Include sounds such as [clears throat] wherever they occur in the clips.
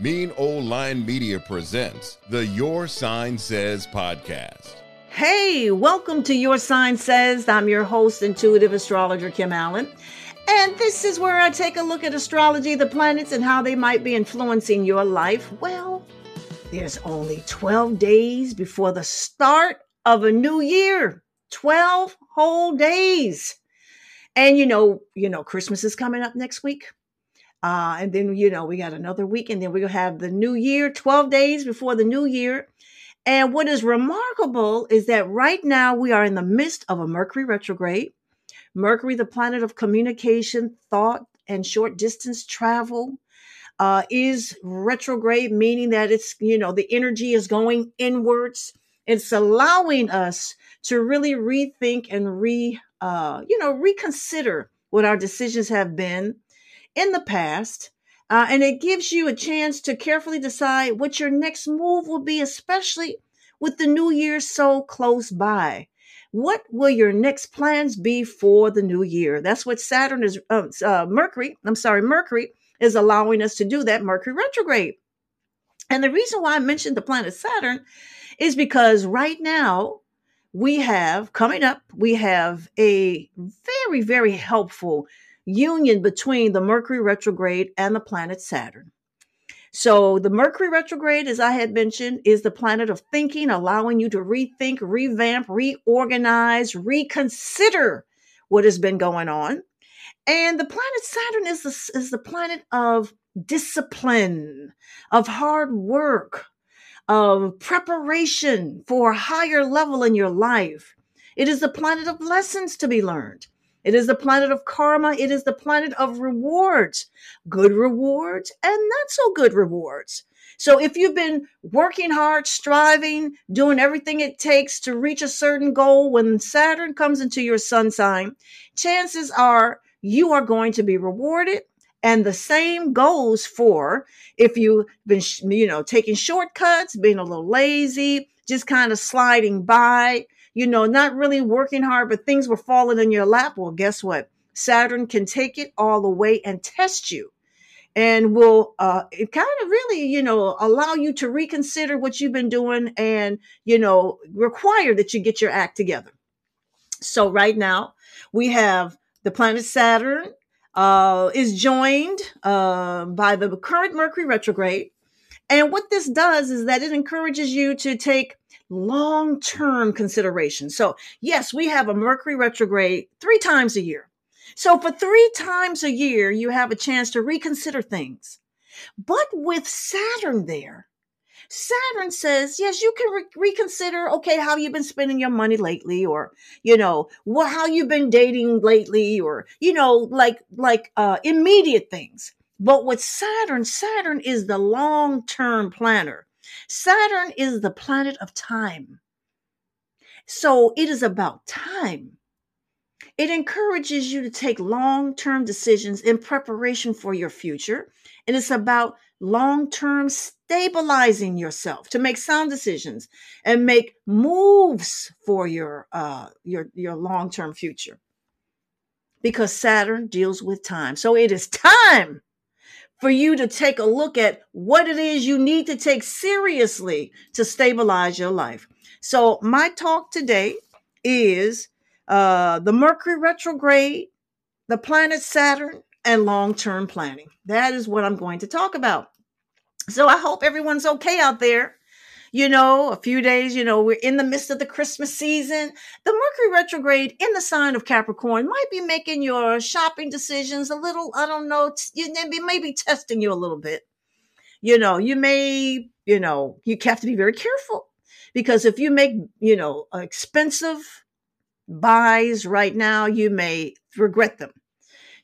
Mean Old Line Media presents the Your Sign Says podcast. Hey, welcome to Your Sign Says. I'm your host, intuitive astrologer Kim Allen. And this is where I take a look at astrology, the planets, and how they might be influencing your life. Well, there's only 12 days before the start of a new year. 12 whole days. And you know, you know, Christmas is coming up next week. Uh, and then, you know, we got another week, and then to have the new year, 12 days before the new year. And what is remarkable is that right now we are in the midst of a Mercury retrograde. Mercury, the planet of communication, thought, and short distance travel, uh, is retrograde, meaning that it's, you know, the energy is going inwards. It's allowing us to really rethink and re, uh, you know, reconsider what our decisions have been in the past. Uh, and it gives you a chance to carefully decide what your next move will be, especially with the new year so close by. What will your next plans be for the new year? That's what Saturn is, uh, uh, Mercury, I'm sorry, Mercury is allowing us to do that, Mercury retrograde. And the reason why I mentioned the planet Saturn is because right now we have coming up, we have a very, very helpful union between the Mercury retrograde and the planet Saturn. So, the Mercury retrograde, as I had mentioned, is the planet of thinking, allowing you to rethink, revamp, reorganize, reconsider what has been going on. And the planet Saturn is the, is the planet of discipline, of hard work, of preparation for a higher level in your life. It is the planet of lessons to be learned. It is the planet of karma. It is the planet of rewards, good rewards and not so good rewards. So if you've been working hard, striving, doing everything it takes to reach a certain goal, when Saturn comes into your sun sign, chances are you are going to be rewarded. And the same goes for if you've been, you know, taking shortcuts, being a little lazy, just kind of sliding by, you know, not really working hard, but things were falling in your lap. Well, guess what? Saturn can take it all away and test you and will uh, it kind of really you know allow you to reconsider what you've been doing and you know require that you get your act together so right now we have the planet saturn uh, is joined uh, by the current mercury retrograde and what this does is that it encourages you to take long term consideration. So, yes, we have a Mercury retrograde three times a year. So, for three times a year, you have a chance to reconsider things. But with Saturn there, Saturn says, yes, you can re- reconsider, okay, how you've been spending your money lately, or, you know, what, how you've been dating lately, or, you know, like, like, uh, immediate things. But with Saturn, Saturn is the long term planner. Saturn is the planet of time. So it is about time. It encourages you to take long term decisions in preparation for your future. And it's about long term stabilizing yourself to make sound decisions and make moves for your, uh, your, your long term future. Because Saturn deals with time. So it is time for you to take a look at what it is you need to take seriously to stabilize your life. So, my talk today is uh, the Mercury retrograde, the planet Saturn, and long term planning. That is what I'm going to talk about. So, I hope everyone's okay out there you know, a few days, you know, we're in the midst of the Christmas season. The Mercury retrograde in the sign of Capricorn might be making your shopping decisions a little, I don't know, t- maybe testing you a little bit. You know, you may, you know, you have to be very careful because if you make, you know, expensive buys right now, you may regret them.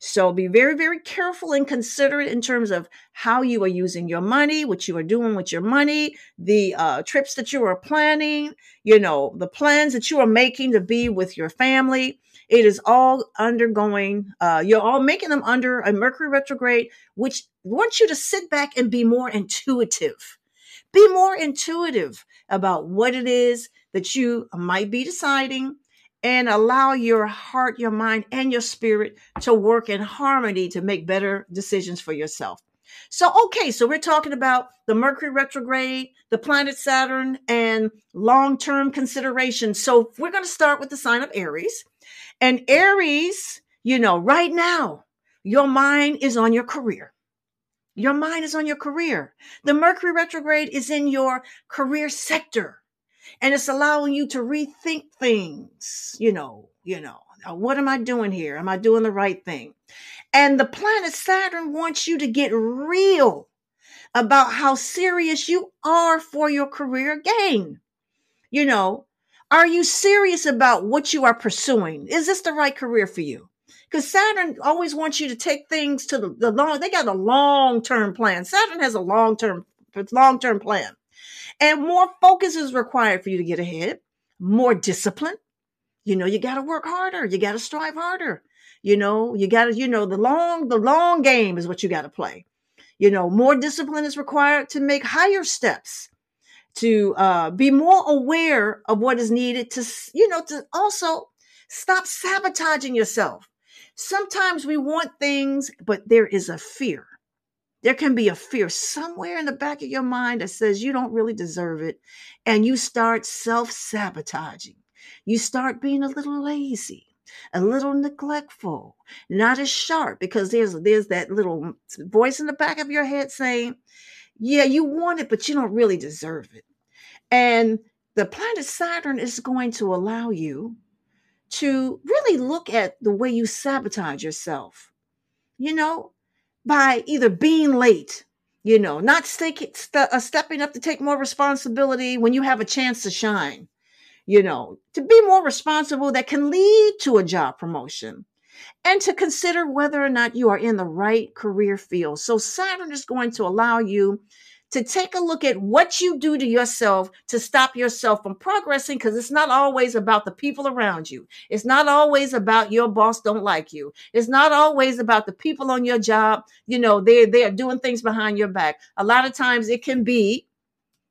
So be very, very careful and considerate in terms of how you are using your money, what you are doing with your money, the uh, trips that you are planning, you know, the plans that you are making to be with your family. It is all undergoing, uh, you're all making them under a Mercury retrograde, which wants you to sit back and be more intuitive. Be more intuitive about what it is that you might be deciding and allow your heart, your mind, and your spirit to work in harmony to make better decisions for yourself. So, okay, so we're talking about the Mercury retrograde, the planet Saturn, and long term considerations. So, we're going to start with the sign of Aries. And Aries, you know, right now, your mind is on your career. Your mind is on your career. The Mercury retrograde is in your career sector and it's allowing you to rethink things you know you know uh, what am i doing here? Am i doing the right thing? And the planet saturn wants you to get real about how serious you are for your career gain. You know are you serious about what you are pursuing? Is this the right career for you? Because saturn always wants you to take things to the, the long they got a long term plan. Saturn has a long term long term plan and more focus is required for you to get ahead, more discipline. You know, you got to work harder. You got to strive harder. You know, you got to, you know, the long, the long game is what you got to play. You know, more discipline is required to make higher steps, to uh, be more aware of what is needed to, you know, to also stop sabotaging yourself. Sometimes we want things, but there is a fear there can be a fear somewhere in the back of your mind that says you don't really deserve it. And you start self sabotaging. You start being a little lazy, a little neglectful, not as sharp because there's, there's that little voice in the back of your head saying, yeah, you want it, but you don't really deserve it. And the planet Saturn is going to allow you to really look at the way you sabotage yourself. You know, by either being late, you know, not st- st- uh, stepping up to take more responsibility when you have a chance to shine, you know, to be more responsible that can lead to a job promotion and to consider whether or not you are in the right career field. So Saturn is going to allow you to take a look at what you do to yourself to stop yourself from progressing because it's not always about the people around you. It's not always about your boss don't like you. It's not always about the people on your job. You know, they they are doing things behind your back. A lot of times it can be,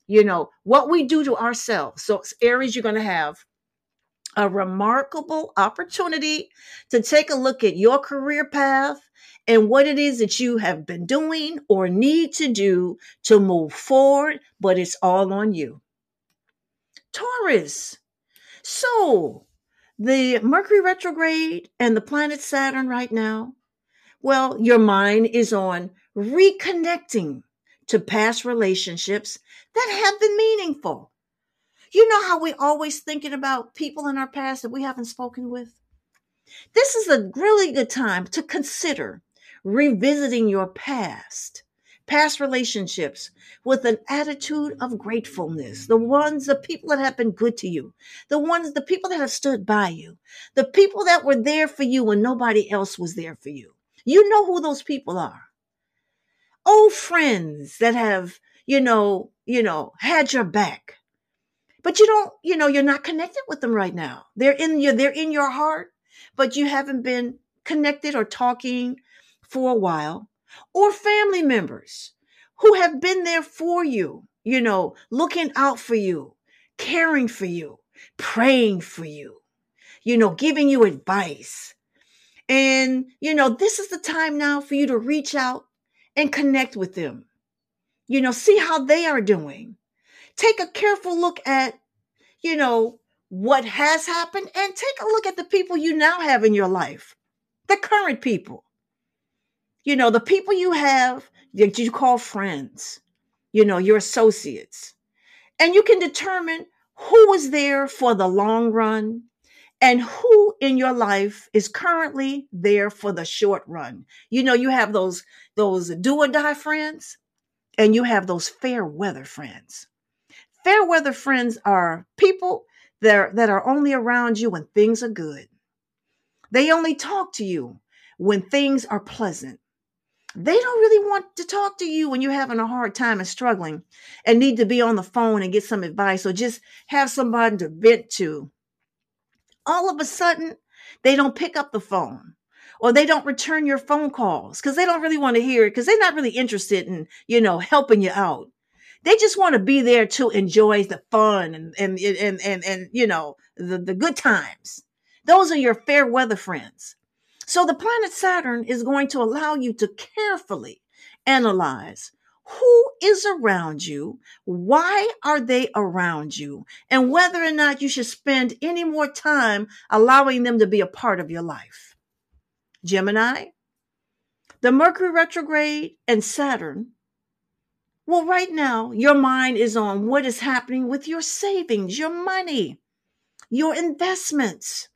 you know, what we do to ourselves. So Aries you're going to have a remarkable opportunity to take a look at your career path and what it is that you have been doing or need to do to move forward, but it's all on you. Taurus. So, the Mercury retrograde and the planet Saturn right now, well, your mind is on reconnecting to past relationships that have been meaningful. You know how we always thinking about people in our past that we haven't spoken with? This is a really good time to consider revisiting your past, past relationships with an attitude of gratefulness. The ones, the people that have been good to you, the ones, the people that have stood by you, the people that were there for you when nobody else was there for you. You know who those people are. Old friends that have, you know, you know, had your back. But you don't, you know, you're not connected with them right now. They're in your, they're in your heart, but you haven't been connected or talking for a while, or family members who have been there for you, you know, looking out for you, caring for you, praying for you, you know, giving you advice. And, you know, this is the time now for you to reach out and connect with them. You know, see how they are doing. Take a careful look at, you know, what has happened and take a look at the people you now have in your life, the current people you know, the people you have that you call friends, you know, your associates, and you can determine who was there for the long run and who in your life is currently there for the short run. You know, you have those those do or die friends and you have those fair weather friends. Fair weather friends are people that are, that are only around you when things are good. They only talk to you when things are pleasant. They don't really want to talk to you when you're having a hard time and struggling and need to be on the phone and get some advice or just have somebody to vent to. All of a sudden, they don't pick up the phone or they don't return your phone calls because they don't really want to hear it because they're not really interested in, you know, helping you out. They just want to be there to enjoy the fun and and and and, and you know the, the good times. Those are your fair weather friends. So the planet Saturn is going to allow you to carefully analyze who is around you, why are they around you, and whether or not you should spend any more time allowing them to be a part of your life. Gemini, the Mercury retrograde and Saturn. Well, right now, your mind is on what is happening with your savings, your money, your investments,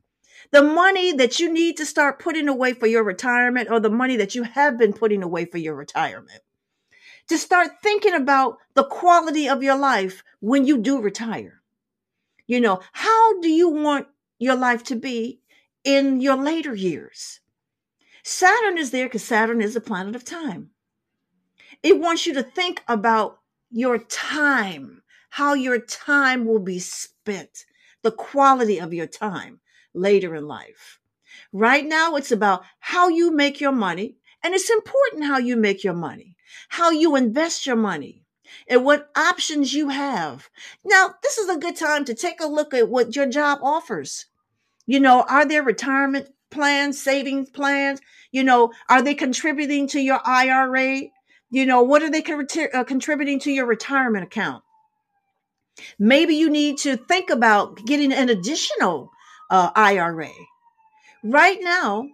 the money that you need to start putting away for your retirement, or the money that you have been putting away for your retirement. To start thinking about the quality of your life when you do retire. You know, how do you want your life to be in your later years? Saturn is there because Saturn is a planet of time. It wants you to think about your time, how your time will be spent, the quality of your time later in life. Right now, it's about how you make your money, and it's important how you make your money, how you invest your money, and what options you have. Now, this is a good time to take a look at what your job offers. You know, are there retirement plans, savings plans? You know, are they contributing to your IRA? You know, what are they uh, contributing to your retirement account? Maybe you need to think about getting an additional uh, IRA. Right now,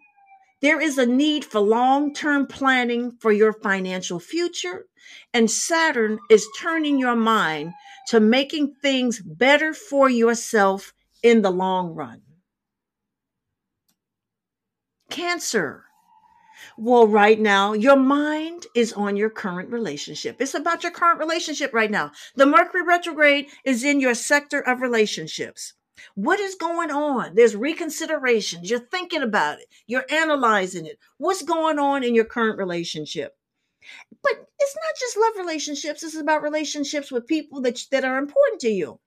there is a need for long term planning for your financial future, and Saturn is turning your mind to making things better for yourself in the long run. Cancer. Well, right now, your mind is on your current relationship. It's about your current relationship right now. The Mercury retrograde is in your sector of relationships. What is going on? There's reconsiderations. You're thinking about it. You're analyzing it. What's going on in your current relationship? But it's not just love relationships. This is about relationships with people that, that are important to you.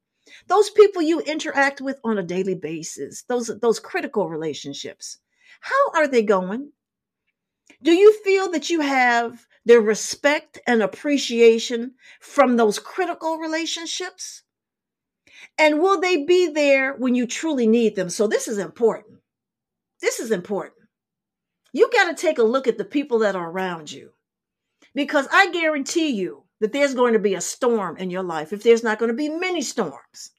Those people you interact with on a daily basis, those, those critical relationships. How are they going? Do you feel that you have the respect and appreciation from those critical relationships? And will they be there when you truly need them? So, this is important. This is important. You got to take a look at the people that are around you because I guarantee you that there's going to be a storm in your life if there's not going to be many storms.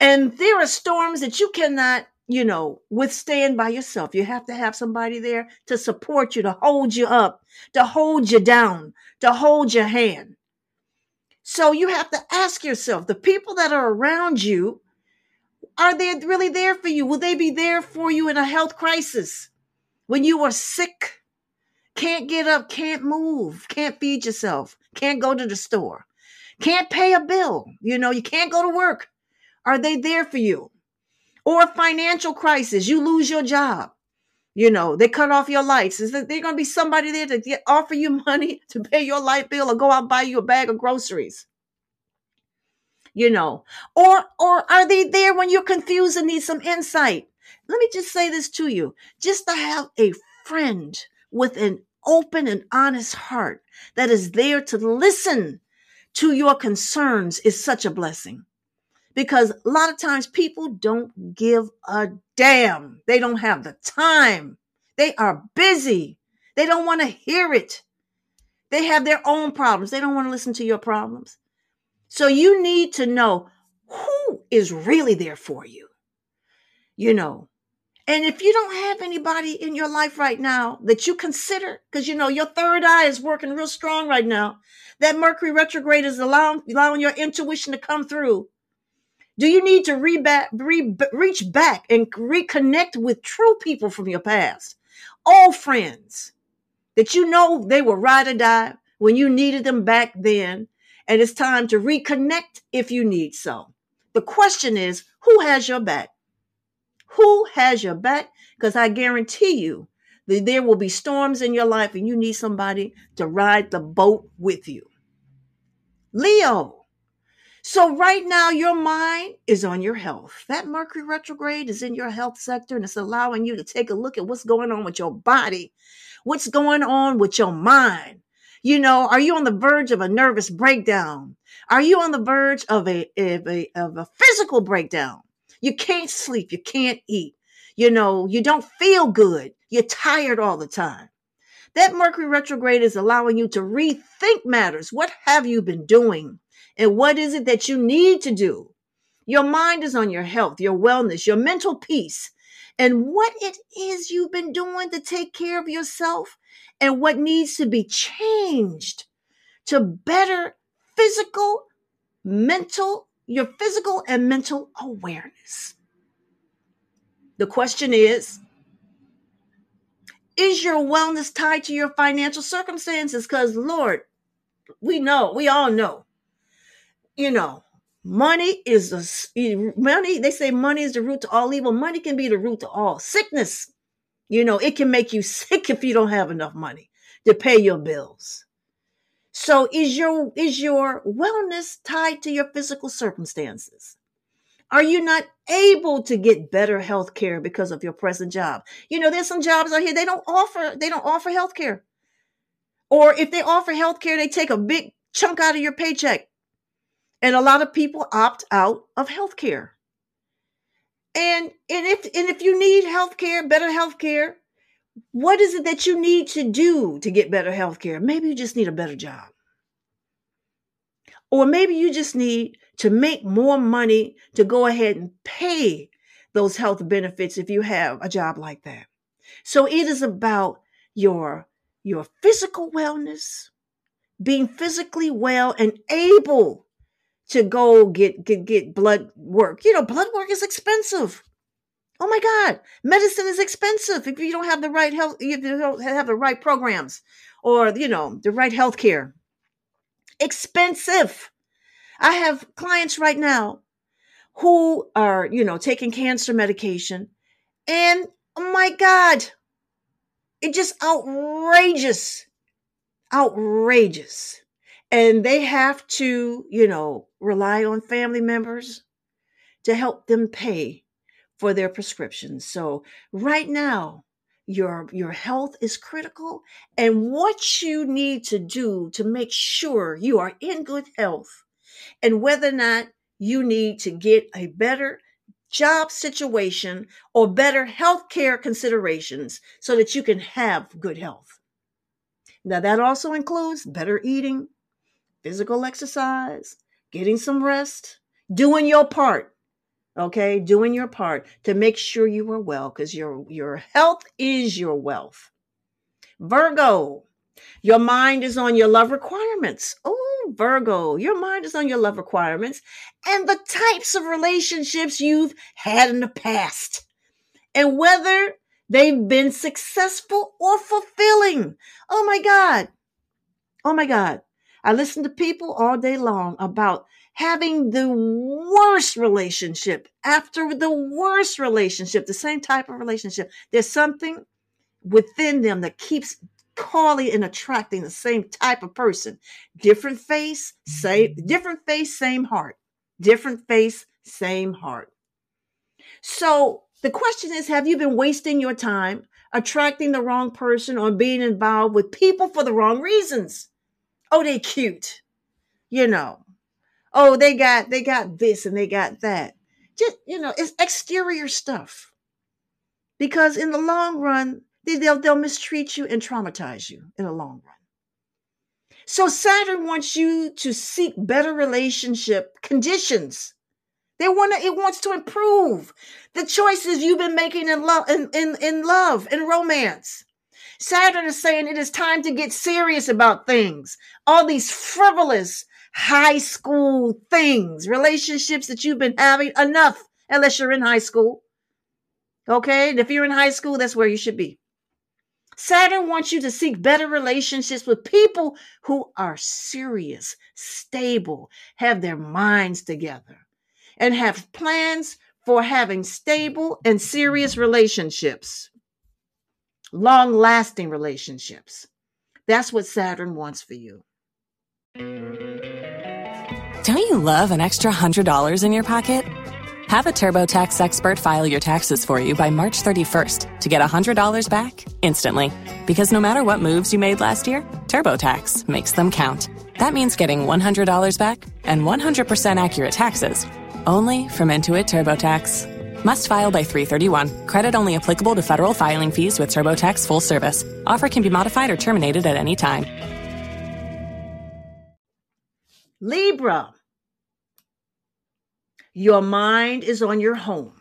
And there are storms that you cannot you know, withstand by yourself. You have to have somebody there to support you, to hold you up, to hold you down, to hold your hand. So you have to ask yourself the people that are around you, are they really there for you? Will they be there for you in a health crisis? When you are sick, can't get up, can't move, can't feed yourself, can't go to the store, can't pay a bill, you know, you can't go to work. Are they there for you? Or a financial crisis, you lose your job. You know, they cut off your lights. Is there going to be somebody there to get, offer you [laughs] money to pay your light bill or go out and buy you a bag of groceries? You know, or or are they there when you're confused and need some insight? Let me just say this to you: just to have a friend with an open and honest heart that is there to listen to your concerns is such a blessing because a lot of times people don't give a damn. They don't have the time. They are busy. They don't want to hear it. They have their own problems. They don't want to listen to your problems. So you need to know who is really there for you. You know, and if you don't have anybody in your life right now that you consider, because you know your third eye is working real strong right now, that Mercury retrograde is allowing, allowing your intuition to come through. Do you need to re- re- reach back and reconnect with true people from your past? Old friends that you know they were ride or die when you needed them back then, and it's time to reconnect if you need so. The question is who has your back? Who has your back? Because I guarantee you that There will be storms in your life, and you need somebody to ride the boat with you. Leo. So, right now, your mind is on your health. That Mercury retrograde is in your health sector, and it's allowing you to take a look at what's going on with your body, what's going on with your mind. You know, are you on the verge of a nervous breakdown? Are you on the verge of a, of a, of a physical breakdown? You can't sleep, you can't eat. You know, you don't feel good. You're tired all the time. That Mercury retrograde is allowing you to rethink matters. What have you been doing? And what is it that you need to do? Your mind is on your health, your wellness, your mental peace, and what it is you've been doing to take care of yourself and what needs to be changed to better physical, mental, your physical and mental awareness. The question is Is your wellness tied to your financial circumstances? Because, Lord, we know, we all know, you know, money is a money. They say money is the root to all evil. Money can be the root to all sickness. You know, it can make you [laughs] sick if you don't have enough money to pay your bills. So is your is your wellness tied to your physical circumstances? Are you not able to get better health care because of your present job? You know, there's some jobs out here they don't offer they don't offer health care. Or if they offer health care, they take a big chunk out of your paycheck. And a lot of people opt out of health care. And and if and if you need health care, better health care, what is it that you need to do to get better health care? Maybe you just need a better job. Or maybe you just need to make more money to go ahead and pay those health benefits if you have a job like that. So it is about your your physical wellness, being physically well and able to go get get get blood work. You know, blood work is expensive. Oh my God, medicine is expensive if you don't have the right health, if you don't have the right programs or, you know, the right health care. Expensive. I have clients right now who are, you know, taking cancer medication and oh my God, it's just outrageous. Outrageous. And they have to, you know, rely on family members to help them pay for their prescriptions. So right now, your your health is critical and what you need to do to make sure you are in good health and whether or not you need to get a better job situation or better health care considerations so that you can have good health. Now, that also includes better eating, physical exercise, getting some rest, doing your part okay? Doing your part to make sure you are well because your your health is your wealth. Virgo your mind is on your love requirements. Oh virgo your mind is on your love requirements and the types of relationships you've had in the past and whether they've been successful or fulfilling. Oh my god. Oh my god i listen to people all day long about having the worst relationship after the worst relationship, the same type of relationship. There's something within them that keeps calling and attracting the same type of person. Different face, same mm-hmm. different face, same heart. Different face, same heart. So the question is have you been wasting your time attracting the wrong person or being involved with people for the wrong reasons? Oh, they cute. You know, oh they got they got this and they got that. Just you know it's exterior stuff. Because in the long run they, they'll they'll mistreat you and traumatize you in the long run. So saturn wants you to seek better relationship conditions. They want it wants to improve the choices you've been making in love in, in, in love and romance saturn is saying it is time to get serious about things all these frivolous high school things, relationships that you've been having enough, unless you're in high school. Okay? And if you're in high school, that's where you should be. Saturn wants you to seek better relationships with people who are serious, stable, have their minds together, and have plans for having stable and serious relationships. Long lasting relationships. That's what Saturn wants for you. Don't you love an extra $100 in your pocket? Have a TurboTax expert file your taxes for you by March 31st to get $100 back instantly. Because no matter what moves you made last year, TurboTax makes them count. That means getting $100 back and 100% accurate taxes only from Intuit TurboTax. Must file by 331. Credit only applicable to federal filing fees with TurboTax full service. Offer can be modified or terminated at any time. Libra, your mind is on your home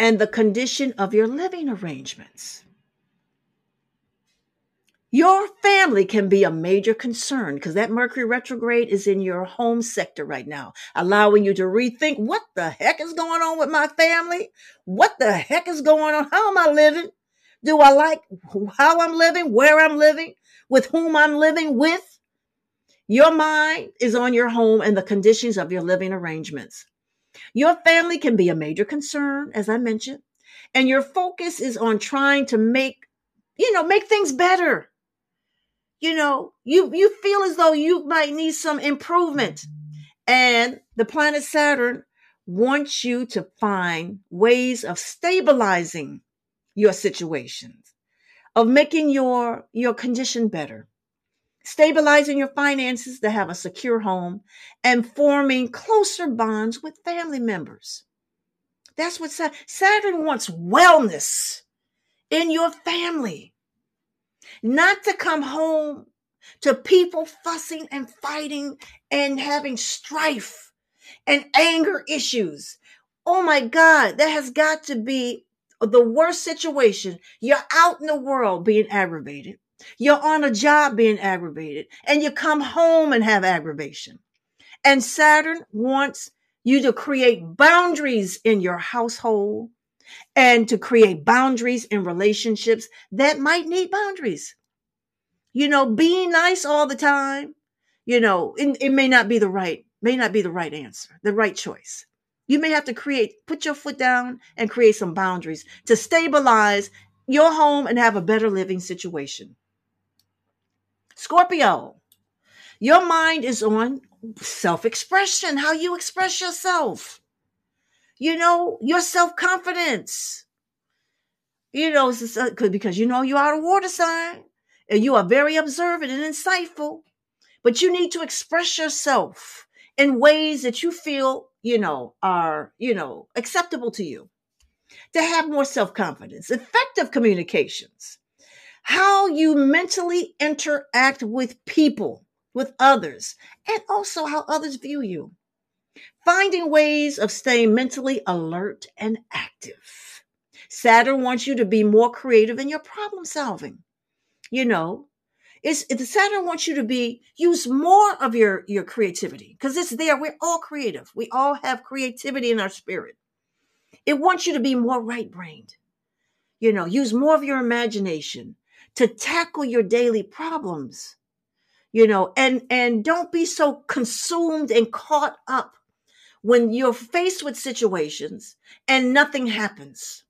and the condition of your living arrangements. Your family can be a major concern because that Mercury retrograde is in your home sector right now, allowing you to rethink what the heck is going on with my family? What the heck is going on? How am I living? Do I like how I'm living, where I'm living, with whom I'm living with? Your mind is on your home and the conditions of your living arrangements. Your family can be a major concern, as I mentioned, and your focus is on trying to make, you know, make things better you know, you you feel as though you might need some improvement. And the planet Saturn wants you to find ways of stabilizing your situations, of making your your condition better, stabilizing your finances to have a secure home, and forming closer bonds with family members. That's what Saturn wants wellness in your family not to come home to people fussing and fighting and having strife and anger issues. Oh my God, that has got to be the worst situation. You're out in the world being aggravated. You're on a job being aggravated and you come home and have aggravation. And Saturn wants you to create boundaries in your household and to create boundaries in relationships that might need boundaries. You know, being nice all the time, you know, it, it may not be the right, may not be the right answer, the right choice. You may have to create, put your foot down and create some boundaries to stabilize your home and have a better living situation. Scorpio, your mind is on self expression, how you express yourself you know, your self confidence. You know, because you know you are a water sign and you are very observant and insightful, but you need to express yourself in ways that you feel, you know, are, you know, acceptable to you. To have more self confidence, effective communications, how you mentally interact with people, with others, and also how others view you finding ways of staying mentally alert and active. Saturn wants you to be more creative in your problem solving. You know, it's, Saturn wants you to be use more of your your creativity because it's there. We're all creative. We all have creativity in our spirit. It wants you to be more right brained. You know, use more of your imagination to tackle your daily problems. You know, and and don't be so consumed and caught up when you're faced with situations and nothing happens.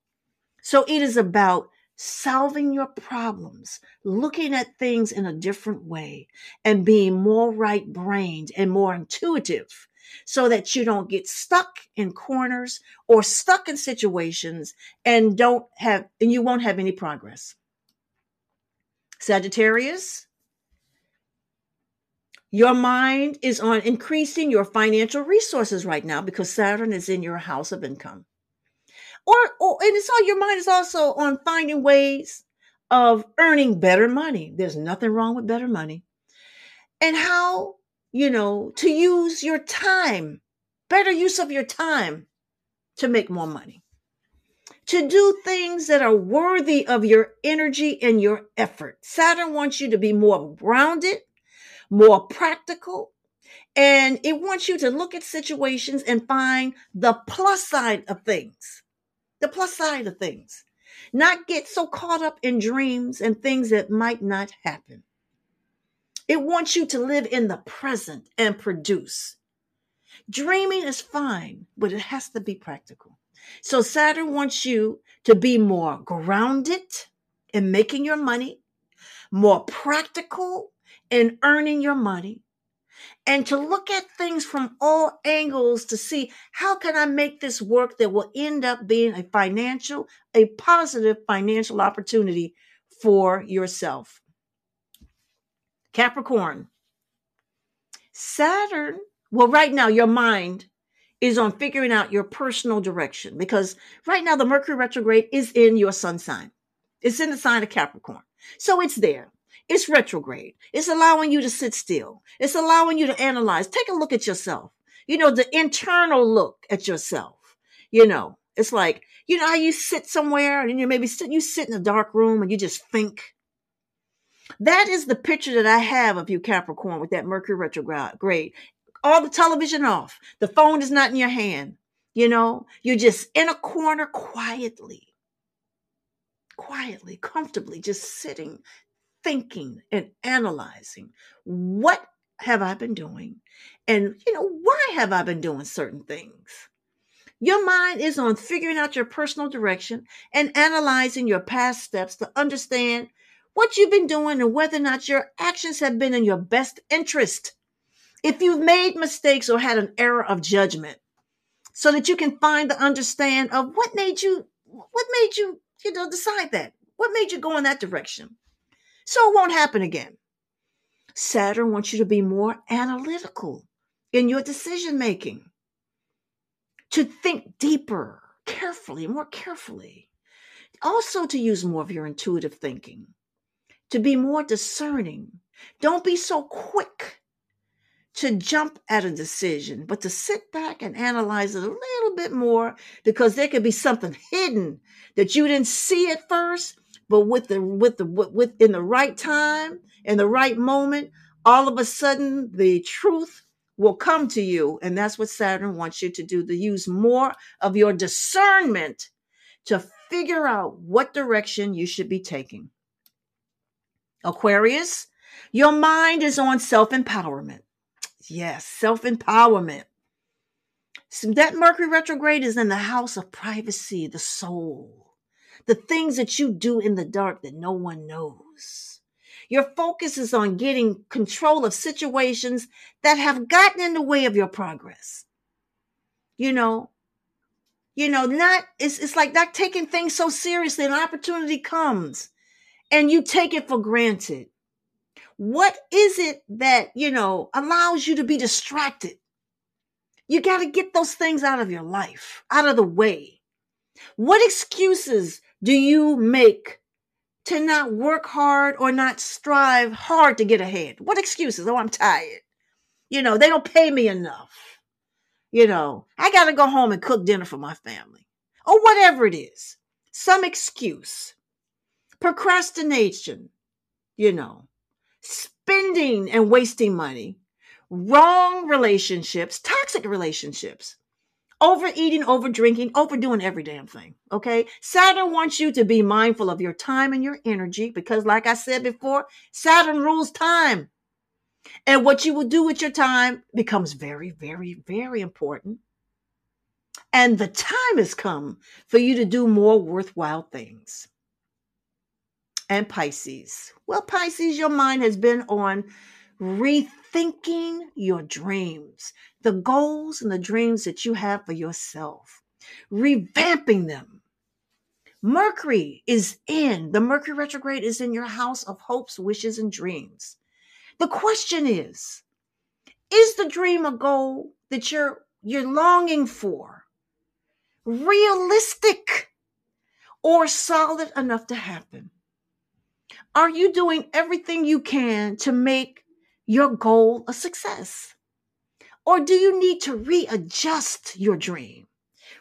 So it is about solving your problems, looking at things in a different way, and being more right brained and more intuitive so that you don't get stuck in corners or stuck in situations and don't have, and you won't have any progress. Sagittarius, your mind is on increasing your financial resources right now because Saturn is in your house of income. Or, or and it's all your mind is also on finding ways of earning better money. There's nothing wrong with better money. And how, you know, to use your time, better use of your time to make more money. To do things that are worthy of your energy and your effort. Saturn wants you to be more grounded more practical. And it wants you to look at situations and find the plus side of things, the plus side of things, not get so caught up in dreams and things that might not happen. It wants you to live in the present and produce. Dreaming is fine, but it has to be practical. So Saturn wants you to be more grounded in making your money, more practical in earning your money, and to look at things from all angles to see how can I make this work that will end up being a financial, a positive financial opportunity for yourself. Capricorn. Saturn, well, right now, your mind is on figuring out your personal direction because right now the Mercury retrograde is in your sun sign. It's in the sign of Capricorn. So it's there. It's retrograde. It's allowing you to sit still. It's allowing you to analyze. Take a look at yourself. You know, the internal look at yourself. You know, it's like, you know how you sit somewhere and you maybe sit, you sit in a dark room and you just think. That is the picture that I have of you, Capricorn, with that Mercury retrograde. All the television off. The phone is not in your hand. You know, you're just in a corner quietly, quietly, comfortably, just sitting, thinking and analyzing what have I been doing? And, you know, why have I been doing certain things? Your mind is on figuring out your personal direction and analyzing your past steps to understand what you've been doing and whether or not your actions have been in your best interest. If you've made mistakes or had an error of judgment, so that you can find the understand of what made you, what made you, you know, decide that? What made you go in that direction? So it won't happen again. Saturn wants you to be more analytical in your decision making, to think deeper, carefully, more carefully. Also, to use more of your intuitive thinking, to be more discerning. Don't be so quick to jump at a decision, but to sit back and analyze it a little bit more because there could be something hidden that you didn't see at first but with the with the with in the right time in the right moment all of a sudden the truth will come to you. And that's what saturn wants you to do to use more of your discernment to figure out what direction you should be taking. Aquarius your mind is on self-empowerment. Yes self-empowerment. So that mercury retrograde is in the house of privacy the soul the things that you do in the dark that no one knows. Your focus is on getting control of situations that have gotten in the way of your progress. You know, you know, not it's it's like not taking things so seriously. An opportunity comes and you take it for granted. What is it that, you know, allows you to be distracted? You got to get those things out of your life, out of the way. What excuses do you make to not work hard or not strive hard to get ahead? What excuses? Oh, I'm tired. You know, they don't pay me enough. You know, I got to go home and cook dinner for my family or whatever it is. Some excuse. Procrastination, you know, spending and wasting money, wrong relationships, toxic relationships overeating, over drinking, overdoing every damn thing. Okay. Saturn wants you to be mindful of your time and your energy because, like I said before, Saturn rules time. And what you will do with your time becomes very, very, very important. And the time has come for you to do more worthwhile things. And Pisces. Well, Pisces, your mind has been on rethinking your dreams, the goals and the dreams that you have for yourself, revamping them. Mercury is in, the Mercury retrograde is in your house of hopes, wishes, and dreams. The question is, is the dream a goal that you're you're longing for realistic or solid enough to happen? Are you doing everything you can to make your goal a success? Or do you need to readjust your dream,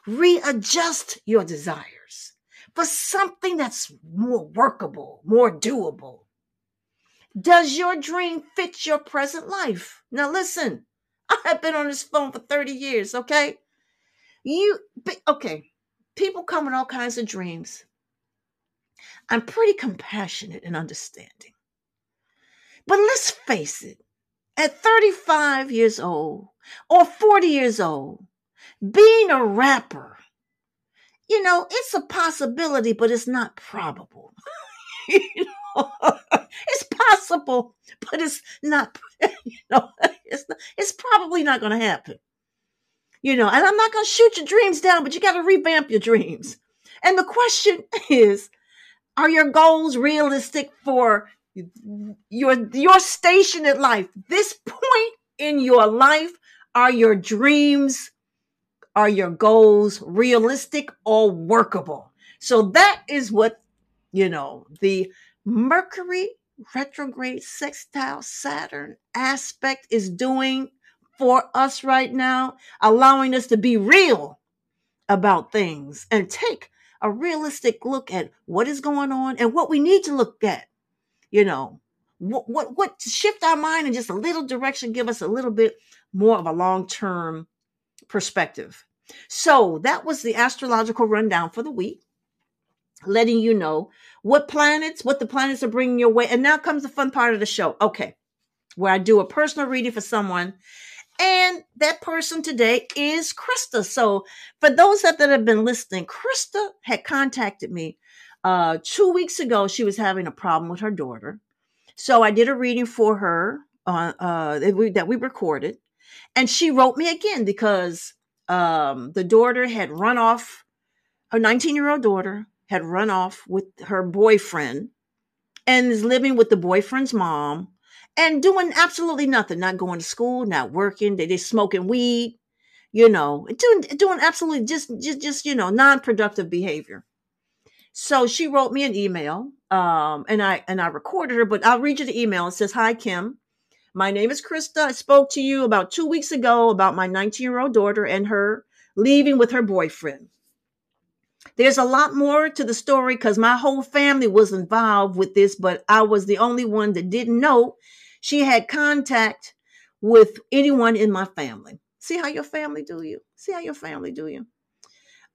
readjust your desires for something that's more workable, more doable? Does your dream fit your present life? Now, listen, I have been on this phone for 30 years, okay? You, okay, people come with all kinds of dreams. I'm pretty compassionate and understanding. But let's face it, at 35 years old or 40 years old, being a rapper, you know, it's a possibility, but it's not probable. [laughs] you know, [laughs] it's possible, but it's not. [laughs] You know, it's not, it's probably not going to happen. You know, and I'm not going to shoot your dreams down, but you got to revamp your dreams. And the question is, are your goals realistic for your your station in life? This point in your life, are your dreams, are your goals realistic or workable? So that is what, you know, the Mercury retrograde sextile Saturn aspect is doing for us right now, allowing us to be real about things and take a realistic look at what is going on and what we need to look at. You know, what what what shift our mind in just a little direction, give us a little bit more of a long-term perspective. So that was the astrological rundown for the week, letting you know what planets, what the planets are bringing your way. And now comes the fun part of the show. Okay, where I do a personal reading for someone and that person today is Krista. So for those that, that have been listening, Krista had contacted me uh, two weeks ago. She was having a problem with her daughter. So I did a reading for her uh, uh, that, we, that we recorded. And she wrote me again because um, the daughter had run off, her 19 year old daughter had run off with her boyfriend and is living with the boyfriend's mom and doing absolutely nothing, not going to school, not working. They they smoking weed, you know, doing doing absolutely just just just you know non-productive behavior. So she wrote me an email, um, and I and I recorded her, but I'll read you the email. It says, "Hi Kim, my name is Krista. I spoke to you about two weeks ago about my 19 year old daughter and her leaving with her boyfriend. There's a lot more to the story because my whole family was involved with this, but I was the only one that didn't know she had contact with anyone in my family. See how your family do you? See how your family do you?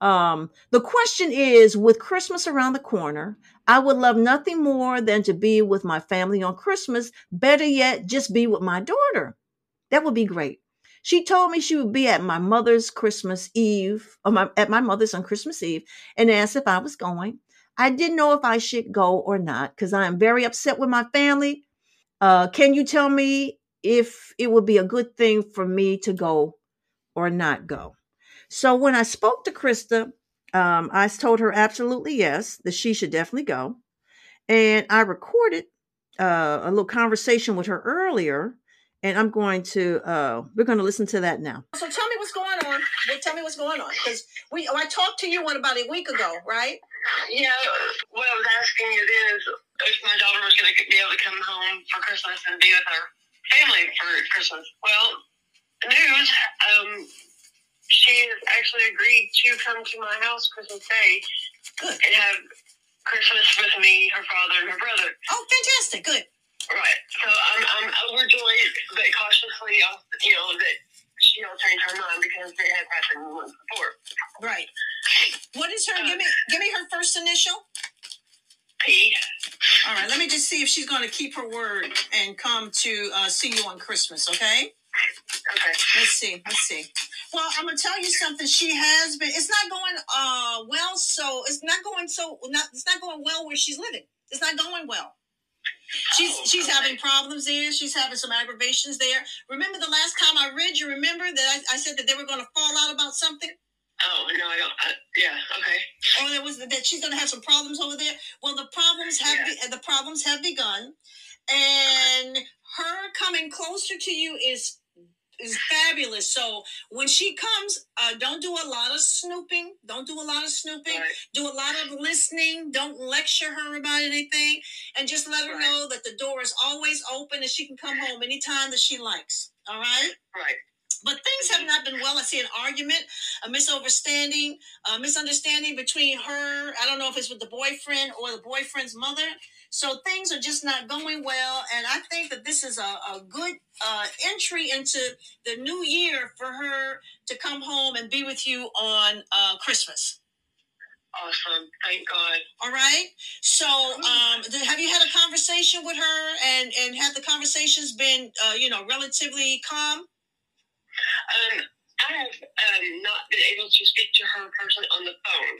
Um, the question is with Christmas around the corner, I would love nothing more than to be with my family on Christmas. Better yet, just be with my daughter. That would be great. She told me she would be at my mother's Christmas Eve, or my, at my mother's on Christmas Eve, and asked if I was going. I didn't know if I should go or not because I am very upset with my family uh, can you tell me if it would be a good thing for me to go or not go? So when I spoke to Krista, um, I told her absolutely yes, that she should definitely go. And I recorded uh, a little conversation with her earlier, and I'm going to uh, we're going to listen to that now. So tell me what's going on. Well, tell me what's going on because we oh, I talked to you one about a week ago, right? Yeah. What I was asking you then is if my daughter was going to be able to come home for Christmas and be with her family for Christmas. Well, news, um, she has actually agreed to come to my house Christmas Day Good. and have Christmas with me, her father, and her brother. Oh, fantastic. Good. Right. So I'm, I'm overjoyed, but cautiously, uh, you know, that she'll change her mind because it has happened once before. Right. What is her? Uh, give me give me her first initial. P. All right, let me just see if she's going to keep her word and come to uh, see you on Christmas, okay? Okay. Let's see. Let's see. Well, I'm gonna tell you something. She has been. It's not going uh well. So it's not going so not. It's not going well where she's living. It's not going well. She's oh, she's having problems there. She's having some aggravations there. Remember the last time I read you? Remember that I, I said that they were going to fall out about something. Oh no, I don't. I, yeah, okay. Oh, there was that she's going to have some problems over there. Well, the problems have yeah. be, the problems have begun, and okay. her coming closer to you is is fabulous. So when she comes, uh, don't do a lot of snooping. Don't do a lot of snooping. Right. Do a lot of listening. Don't lecture her about anything, and just let her right. know that the door is always open and she can come home anytime that she likes. All right. Right. But things have not been well. I see an argument, a misunderstanding, a misunderstanding between her. I don't know if it's with the boyfriend or the boyfriend's mother. So things are just not going well. And I think that this is a, a good uh, entry into the new year for her to come home and be with you on uh, Christmas. Awesome. Thank God. All right. So, um, have you had a conversation with her and, and have the conversations been, uh, you know, relatively calm? Um, I have um, not been able to speak to her personally on the phone.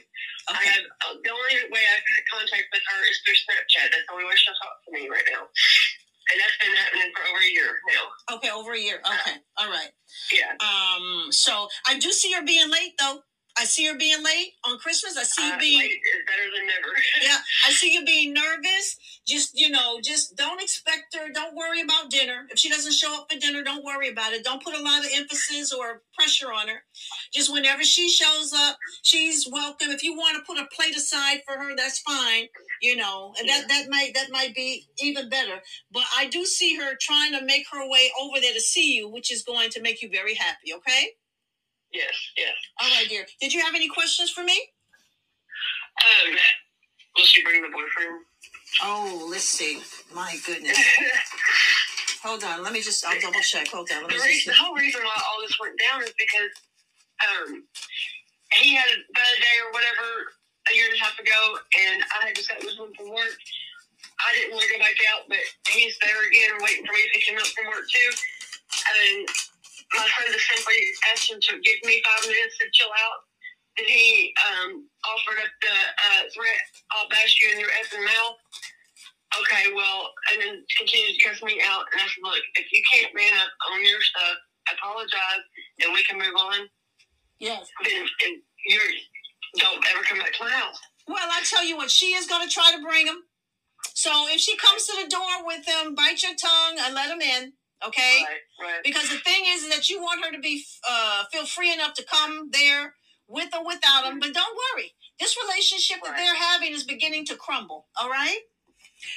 I have uh, the only way I've had contact with her is through Snapchat. That's the only way she'll talk to me right now, and that's been happening for over a year now. Okay, over a year. Okay, all right. Yeah. Um, so I do see her being late though. I see her being late on Christmas. I see you Uh, being late is better than never. [laughs] yeah. I see you being nervous. Just you know, just don't expect her. Don't worry about dinner. If she doesn't show up for dinner, don't worry about it. Don't put a lot of emphasis or pressure on her. Just whenever she shows up, she's welcome. If you want to put a plate aside for her, that's fine. You know, and that that might that might be even better. But I do see her trying to make her way over there to see you, which is going to make you very happy. Okay. Yes, yes. All right, dear. Did you have any questions for me? Um, will she bring the boyfriend? Oh, let's see. My goodness. [laughs] Hold on. Let me just. I'll double check. Hold on. Let the, me re- just. the whole reason why all this went down is because um, he had a bad day or whatever a year and a half ago, and I had just gotten home from work. I didn't want to go back out, but he's there again, waiting for me to pick him up from work too. And my friend simply asked him to give me five minutes to chill out. And he um, offered up the uh, threat, I'll bash you in your effing mouth. Okay, well, and then continued to cuss me out. And I said, look, if you can't man up on your stuff, apologize, and we can move on, Yes. then and you're, don't ever come back to my house. Well, I tell you what. She is going to try to bring him. So if she comes to the door with him, bite your tongue and let him in. Okay. Right, right. Because the thing is that you want her to be uh, feel free enough to come there with or without him. But don't worry. This relationship that they're having is beginning to crumble. All right.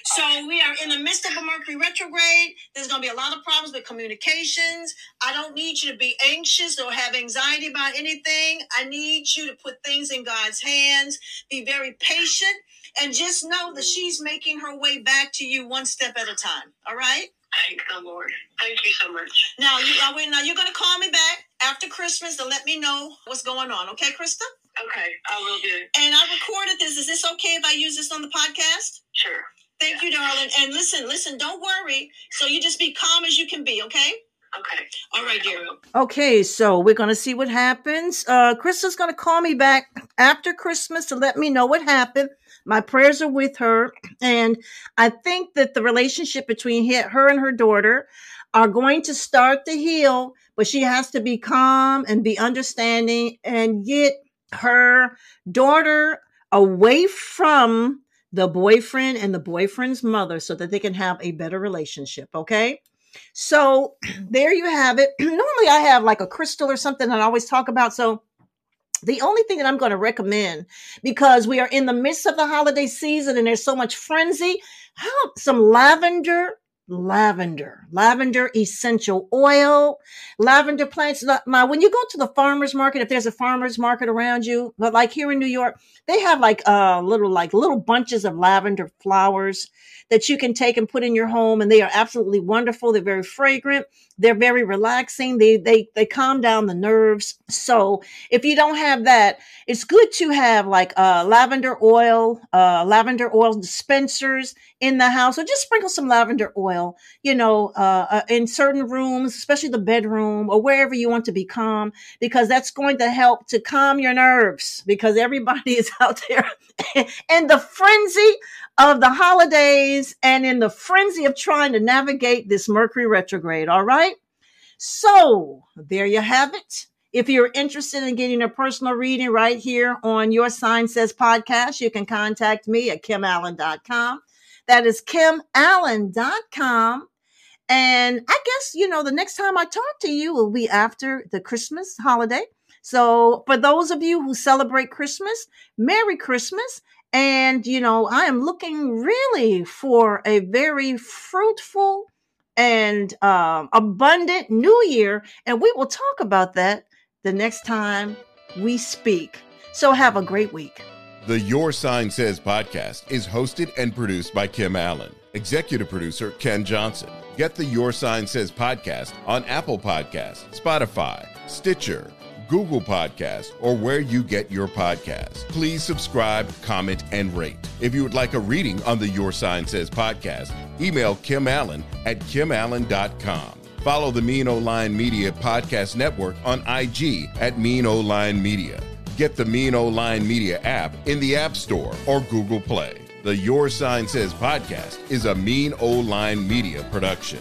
So we are in the midst of a Mercury retrograde. There's going to be a lot of problems with communications. I don't need you to be anxious or have anxiety about anything. I need you to put things in God's hands. Be very patient and just know that she's making her way back to you one step at a time. All right. Thank the Lord. Thank you so much. Now you uh, wait, now you're gonna call me back after Christmas to let me know what's going on, okay, Krista? Okay, I will do. And I recorded this. Is this okay if I use this on the podcast? Sure. Thank you, darling. And listen, listen, don't worry. So you just be calm as you can be, okay? Okay. All right, I dear. Okay, so we're going to see what happens. Uh, Krista's going to call me back after Christmas to let me know what happened. My prayers are with her. And I think that the relationship between her and her daughter are going to start to heal, but she has to be calm and be understanding and get her daughter away from the boyfriend and the boyfriend's mother so that they can have a better relationship. Okay. So [clears throat] there you have it. [clears throat] Normally I have like a crystal or something that I always talk about. So the only thing that I'm going to recommend because we are in the midst of the holiday season and there's so much frenzy, how some lavender lavender lavender essential oil lavender plants. Now when you go to the farmers market if there's a farmers market around you but like here in new york they have like uh little like little bunches of lavender flowers that you can take and put in your home and they are absolutely wonderful. They're very fragrant they're very relaxing they they they calm down the nerves so if you don't have that it's good to have like uh lavender oil uh lavender oil dispensers in the house or just sprinkle some lavender oil you know uh, uh in certain rooms especially the bedroom or wherever you want to be calm because that's going to help to calm your nerves because everybody is [laughs] out there in the frenzy of the holidays and in the frenzy of trying to navigate this Mercury retrograde. All right. So there you have it. If you're interested in getting a personal reading right here on Your Sign Says podcast, you can contact me at kimallen.com. That is kimallen.com. And I guess, you know, the next time I talk to you will be after the Christmas holiday. So for those of you who celebrate Christmas, Merry Christmas. And, you know, I am looking really for a very fruitful and um, abundant new year. And we will talk about that the next time we speak. So have a great week. The Your Sign Says podcast is hosted and produced by Kim Allen. Executive producer Ken Johnson. Get the Your Sign Says podcast on Apple Podcasts, Spotify, Stitcher, Google Podcasts, or where you get your podcasts. Please subscribe, comment, and rate. If you would like a reading on the Your Sign Says podcast, email Kim Allen at kimallen.com. Follow the Mean O Line Media Podcast Network on IG at Mean O Line Media. Get the Mean O Line Media app in the App Store or Google Play. The Your Sign Says podcast is a Mean O Line Media production.